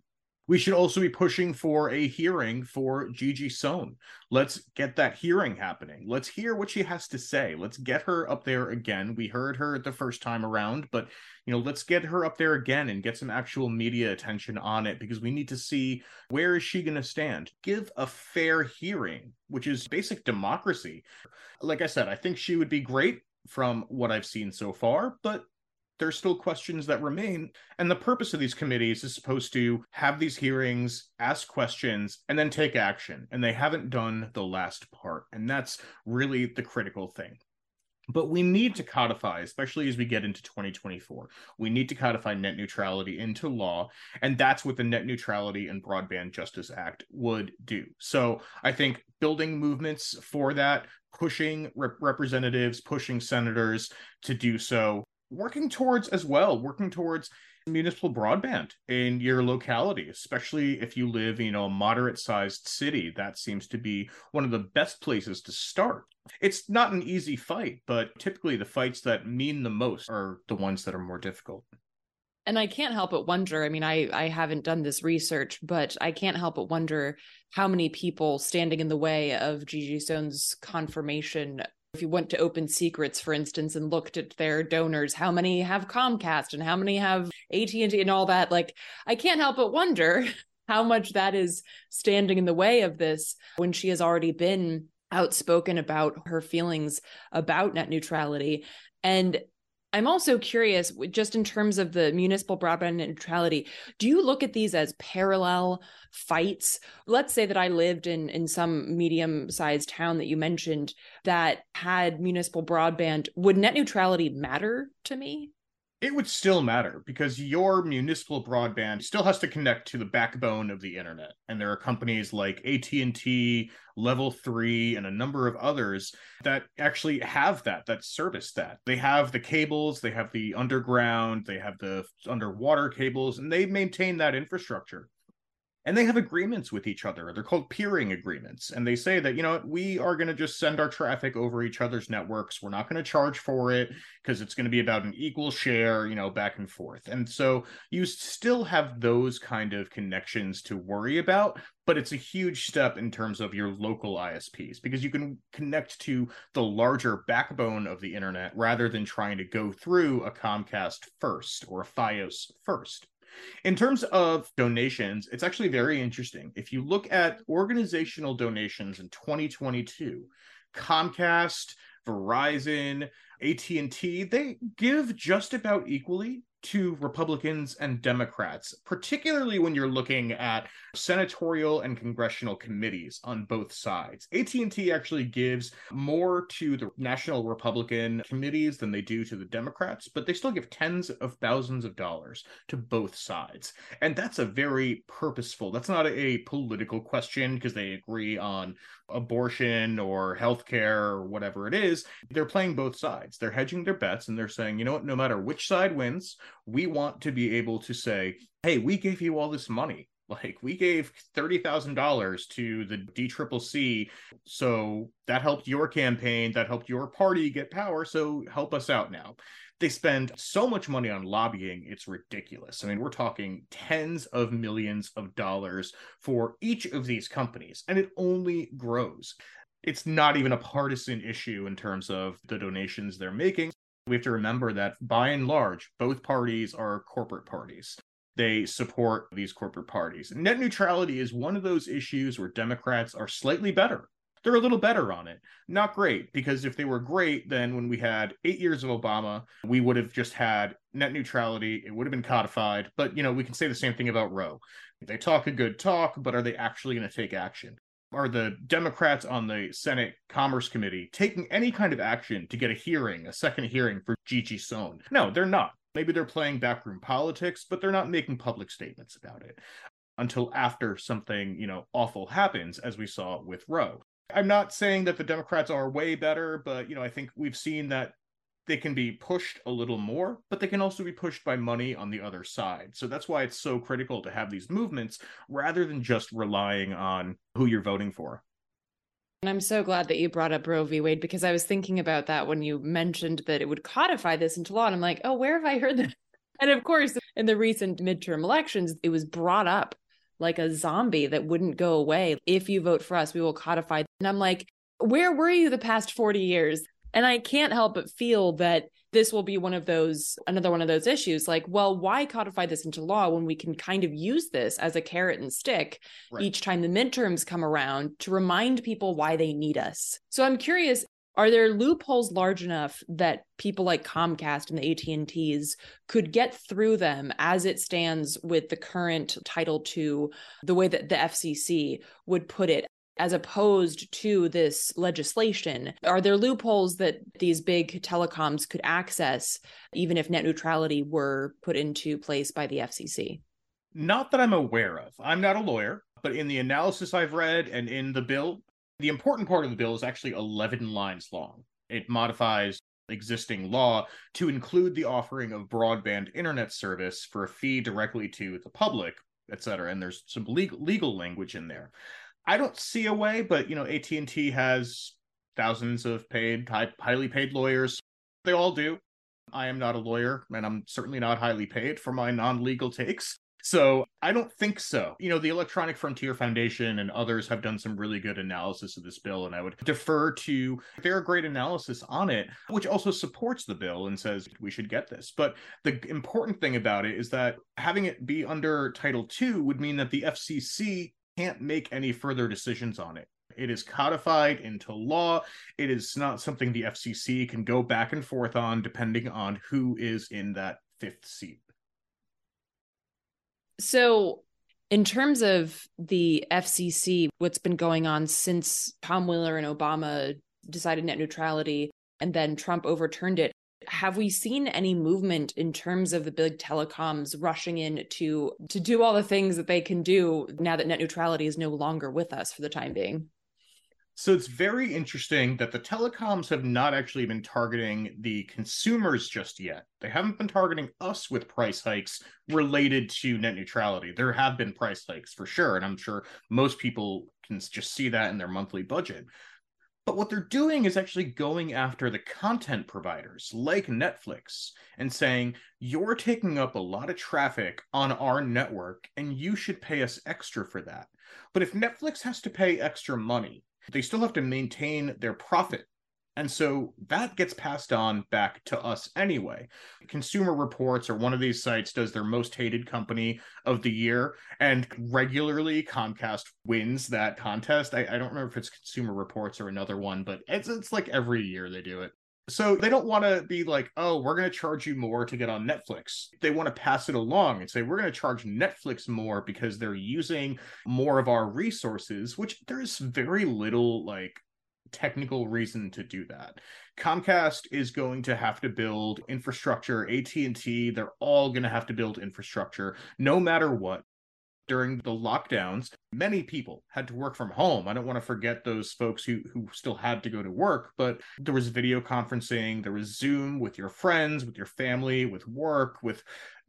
We should also be pushing for a hearing for Gigi Sohn. Let's get that hearing happening. Let's hear what she has to say. Let's get her up there again. We heard her the first time around, but you know, let's get her up there again and get some actual media attention on it because we need to see where is she going to stand. Give a fair hearing, which is basic democracy. Like I said, I think she would be great from what I've seen so far, but there's still questions that remain. And the purpose of these committees is supposed to have these hearings, ask questions, and then take action. And they haven't done the last part. And that's really the critical thing. But we need to codify, especially as we get into 2024. We need to codify net neutrality into law. And that's what the Net Neutrality and Broadband Justice Act would do. So I think building movements for that, pushing rep- representatives, pushing senators to do so, working towards as well, working towards municipal broadband in your locality, especially if you live in you know, a moderate sized city. That seems to be one of the best places to start. It's not an easy fight, but typically the fights that mean the most are the ones that are more difficult. And I can't help but wonder. I mean, I I haven't done this research, but I can't help but wonder how many people standing in the way of Gigi Sohn's confirmation if you went to Open Secrets, for instance, and looked at their donors, how many have Comcast and how many have AT&T and all that, like I can't help but wonder how much that is standing in the way of this when she has already been outspoken about her feelings about net neutrality. And I'm also curious, just in terms of the municipal broadband neutrality, do you look at these as parallel fights? Let's say that I lived in in some medium sized town that you mentioned that had municipal broadband. Would net neutrality matter to me? It would still matter because your municipal broadband still has to connect to the backbone of the internet and there are companies like AT&T, Level 3 and a number of others that actually have that that service that. They have the cables, they have the underground, they have the underwater cables and they maintain that infrastructure and they have agreements with each other. They're called peering agreements. And they say that, you know, we are going to just send our traffic over each other's networks. We're not going to charge for it because it's going to be about an equal share, you know, back and forth. And so you still have those kind of connections to worry about, but it's a huge step in terms of your local ISPs because you can connect to the larger backbone of the internet rather than trying to go through a Comcast first or a Fios first. In terms of donations, it's actually very interesting. If you look at organizational donations in 2022, Comcast, Verizon, AT&T, they give just about equally to Republicans and Democrats, particularly when you're looking at senatorial and congressional committees on both sides. AT&T actually gives more to the national Republican committees than they do to the Democrats, but they still give tens of thousands of dollars to both sides. And that's a very purposeful. That's not a political question because they agree on abortion or healthcare or whatever it is. They're playing both sides. They're hedging their bets and they're saying, "You know what, no matter which side wins, we want to be able to say, "Hey, we gave you all this money like we gave $30,000 to the DCCC. So that helped your campaign, that helped your party get power. So help us out now. They spend so much money on lobbying, it's ridiculous. I mean, we're talking tens of millions of dollars for each of these companies, and it only grows. It's not even a partisan issue in terms of the donations they're making. We have to remember that by and large, both parties are corporate parties they support these corporate parties. Net neutrality is one of those issues where Democrats are slightly better. They're a little better on it. Not great, because if they were great, then when we had eight years of Obama, we would have just had net neutrality. It would have been codified. But, you know, we can say the same thing about Roe. They talk a good talk, but are they actually going to take action? Are the Democrats on the Senate Commerce Committee taking any kind of action to get a hearing, a second hearing for Gigi Sohn? No, they're not. Maybe they're playing backroom politics, but they're not making public statements about it until after something, you know, awful happens, as we saw with Roe. I'm not saying that the Democrats are way better, but you know, I think we've seen that they can be pushed a little more, but they can also be pushed by money on the other side. So that's why it's so critical to have these movements rather than just relying on who you're voting for. And I'm so glad that you brought up Roe v. Wade because I was thinking about that when you mentioned that it would codify this into law. And I'm like, oh, where have I heard that? And of course, in the recent midterm elections, it was brought up like a zombie that wouldn't go away. If you vote for us, we will codify. And I'm like, where were you the past 40 years? And I can't help but feel that this will be one of those another one of those issues. Like well why codify this into law when we can kind of use this as a carrot and stick right. each time the midterms come around to remind people why they need us? So i'm curious are there loopholes large enough that people like Comcast and the AT&Ts could get through them as it stands with the current Title II, the way that the FCC would put it, as opposed to this legislation? Are there loopholes that these big telecoms could access, even if net neutrality were put into place by the FCC? Not that I'm aware of. I'm not a lawyer, but in the analysis I've read and in the bill, the important part of the bill is actually 11 lines long. It modifies existing law to include the offering of broadband internet service for a fee directly to the public, et cetera. And there's some legal, legal language in there. I don't see a way, but you know, AT&T has thousands of paid, high, highly paid lawyers. They all do. I am not a lawyer, and I'm certainly not highly paid for my non-legal takes. So I don't think so. You know, the Electronic Frontier Foundation and others have done some really good analysis of this bill, and I would defer to their great analysis on it, which also supports the bill and says we should get this. But the important thing about it is that having it be under Title II would mean that the FCC can't make any further decisions on it. It is codified into law. It is not something the FCC can go back and forth on depending on who is in that fifth seat. So, in terms of the FCC, what's been going on since Tom Wheeler and Obama decided net neutrality and then Trump overturned it, have we seen any movement in terms of the big telecoms rushing in to to do all the things that they can do now that net neutrality is no longer with us for the time being? So it's very interesting that the telecoms have not actually been targeting the consumers just yet. They haven't been targeting us with price hikes related to net neutrality. There have been price hikes for sure, and I'm sure most people can just see that in their monthly budget. But what they're doing is actually going after the content providers like Netflix and saying, you're taking up a lot of traffic on our network and you should pay us extra for that. But if Netflix has to pay extra money, they still have to maintain their profit. And so that gets passed on back to us anyway. Consumer Reports or one of these sites does their most hated company of the year, and regularly Comcast wins that contest. I, I don't remember if it's Consumer Reports or another one, but it's it's like every year they do it. So they don't want to be like, oh, we're going to charge you more to get on Netflix. They want to pass it along and say, we're going to charge Netflix more because they're using more of our resources, which there's very little like technical reason to do that. Comcast is going to have to build infrastructure, AT&T, they're all going to have to build infrastructure no matter what during the lockdowns, many people had to work from home. I don't want to forget those folks who who still had to go to work, but there was video conferencing, there was Zoom with your friends, with your family, with work, with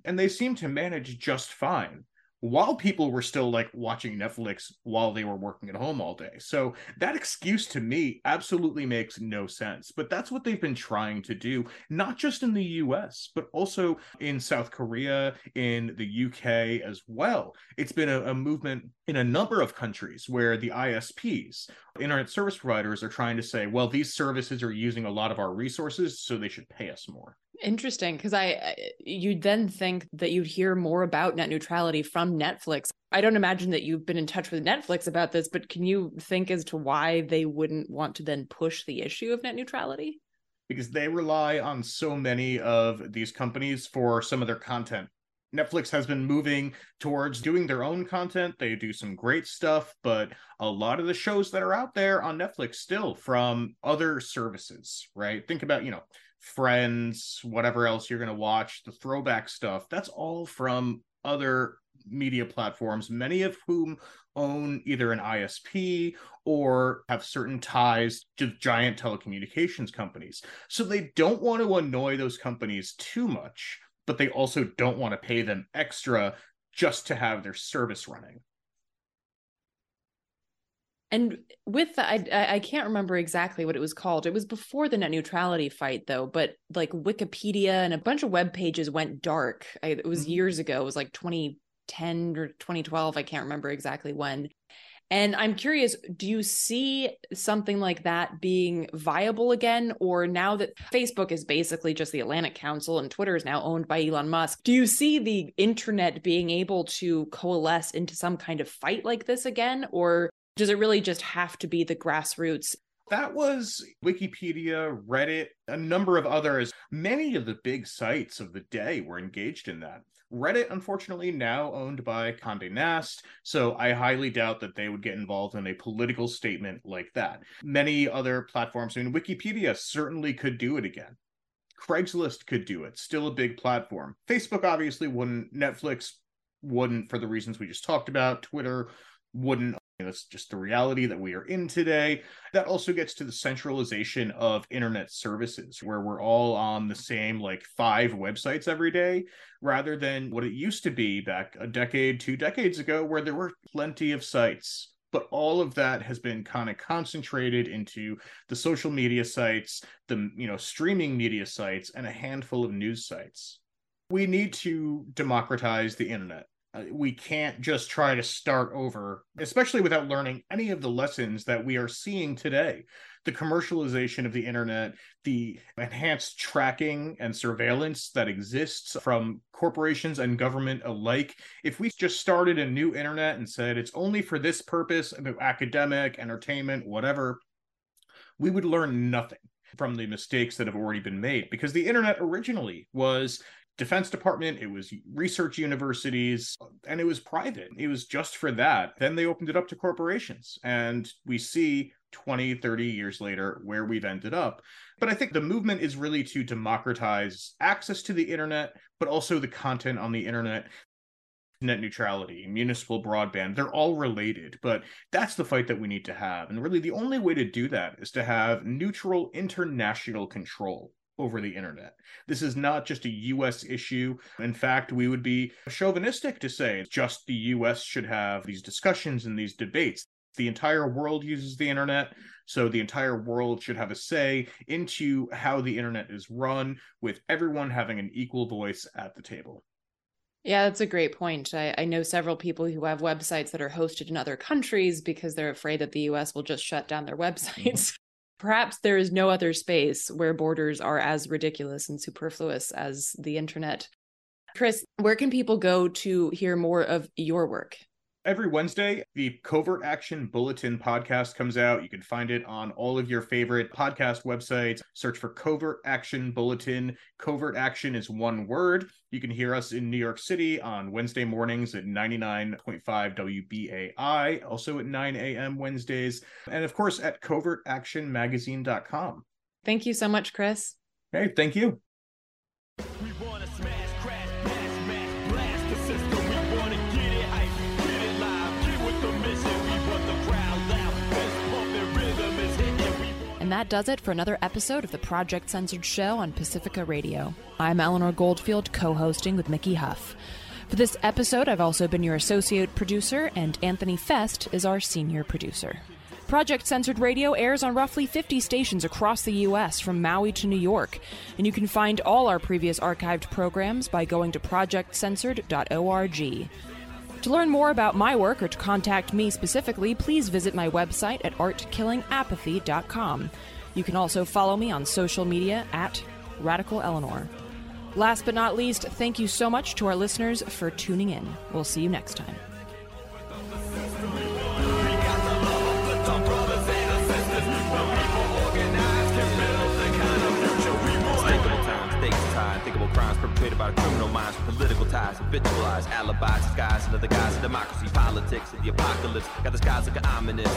and they seem to manage just fine while people were still like watching Netflix while they were working at home all day. So that excuse to me absolutely makes no sense. But that's what they've been trying to do, not just in the US, but also in South Korea, in the UK as well. It's been a, a movement in a number of countries where the ISPs, internet service providers, are trying to say, well, these services are using a lot of our resources, so they should pay us more. Interesting, because I you'd then think that you'd hear more about net neutrality from Netflix. I don't imagine that you've been in touch with Netflix about this, but can you think as to why they wouldn't want to then push the issue of net neutrality? Because they rely on so many of these companies for some of their content. Netflix has been moving towards doing their own content. They do some great stuff, but a lot of the shows that are out there on Netflix still from other services, right? Think about, you know, Friends, whatever else you're going to watch, the throwback stuff, that's all from other media platforms, many of whom own either an ISP or have certain ties to giant telecommunications companies. So they don't want to annoy those companies too much, but they also don't want to pay them extra just to have their service running. And with that, I, I can't remember exactly what it was called. It was before the net neutrality fight, though. But like Wikipedia and a bunch of web pages went dark. I, it was mm-hmm. years ago. It was like 2010 or 2012. I can't remember exactly when. And I'm curious, do you see something like that being viable again? Or now that Facebook is basically just the Atlantic Council and Twitter is now owned by Elon Musk, do you see the internet being able to coalesce into some kind of fight like this again? Or does it really just have to be the grassroots That was Wikipedia, Reddit, a number of others. Many of the big sites of the day were engaged in that. Reddit, unfortunately, now owned by Conde Nast, so I highly doubt that they would get involved in a political statement like that. Many other platforms, I mean, Wikipedia certainly could do it again. Craigslist could do it, still a big platform. Facebook obviously wouldn't, Netflix wouldn't for the reasons we just talked about, Twitter wouldn't that's just the reality that we are in today. That also gets to the centralization of internet services, where we're all on the same like five websites every day, rather than what it used to be back a decade, two decades ago, where there were plenty of sites. But all of that has been kind of concentrated into the social media sites, the you know streaming media sites, and a handful of news sites. We need to democratize the internet Uh, we can't just try to start over, especially without learning any of the lessons that we are seeing today. The commercialization of the internet, the enhanced tracking and surveillance that exists from corporations and government alike. If we just started a new internet and said it's only for this purpose, academic, entertainment, whatever, we would learn nothing from the mistakes that have already been made because the internet originally was defense department it was research universities and it was private. It was just for that. Then they opened it up to corporations and we see 20 30 years later where we've ended up. But i think the movement is really to democratize access to the internet but also the content on the internet. Net neutrality municipal broadband they're all related but that's the fight that we need to have. And really the only way to do that is to have neutral international control over the internet. This is not just a US issue. In fact, we would be chauvinistic to say just the US should have these discussions and these debates. The entire world uses the internet, so the entire world should have a say into how the internet is run, with everyone having an equal voice at the table. Yeah, that's a great point. I, I, know several people who have websites that are hosted in other countries because they're afraid that the US will just shut down their mm-hmm. websites. Perhaps there is no other space where borders are as ridiculous and superfluous as the internet. Chris, where can people go to hear more of your work? Every Wednesday, the Covert Action Bulletin podcast comes out. You can find it on all of your favorite podcast websites. Search for Covert Action Bulletin. Covert Action is one word. You can hear us in New York City on Wednesday mornings at 99.5 WBAI, also at 9 a.m. Wednesdays, and of course at covertactionmagazine.com. Thank you so much, Chris. Hey, thank you. And that does it for another episode of the Project Censored Show on Pacifica Radio. I'm Eleanor Goldfield, co hosting with Mickey Huff. For this episode, I've also been your associate producer, and Anthony Fest is our senior producer. Project Censored Radio airs on roughly 50 stations across the U.S., from Maui to New York, and you can find all our previous archived programs by going to projectcensored.org. To learn more about my work or to contact me specifically, please visit my website at artkillingapathy.com. You can also follow me on social media at Radical Eleanor. Last but not least, thank you so much to our listeners for tuning in. We'll see you next time. perpetrated by the criminal political ties, habitualized alibis, disguised under the guise of democracy, politics, and the apocalypse. Got the skies looking ominous.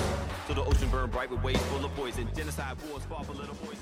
So the ocean burned bright with waves full of poison. Genocide wars fought for little boys.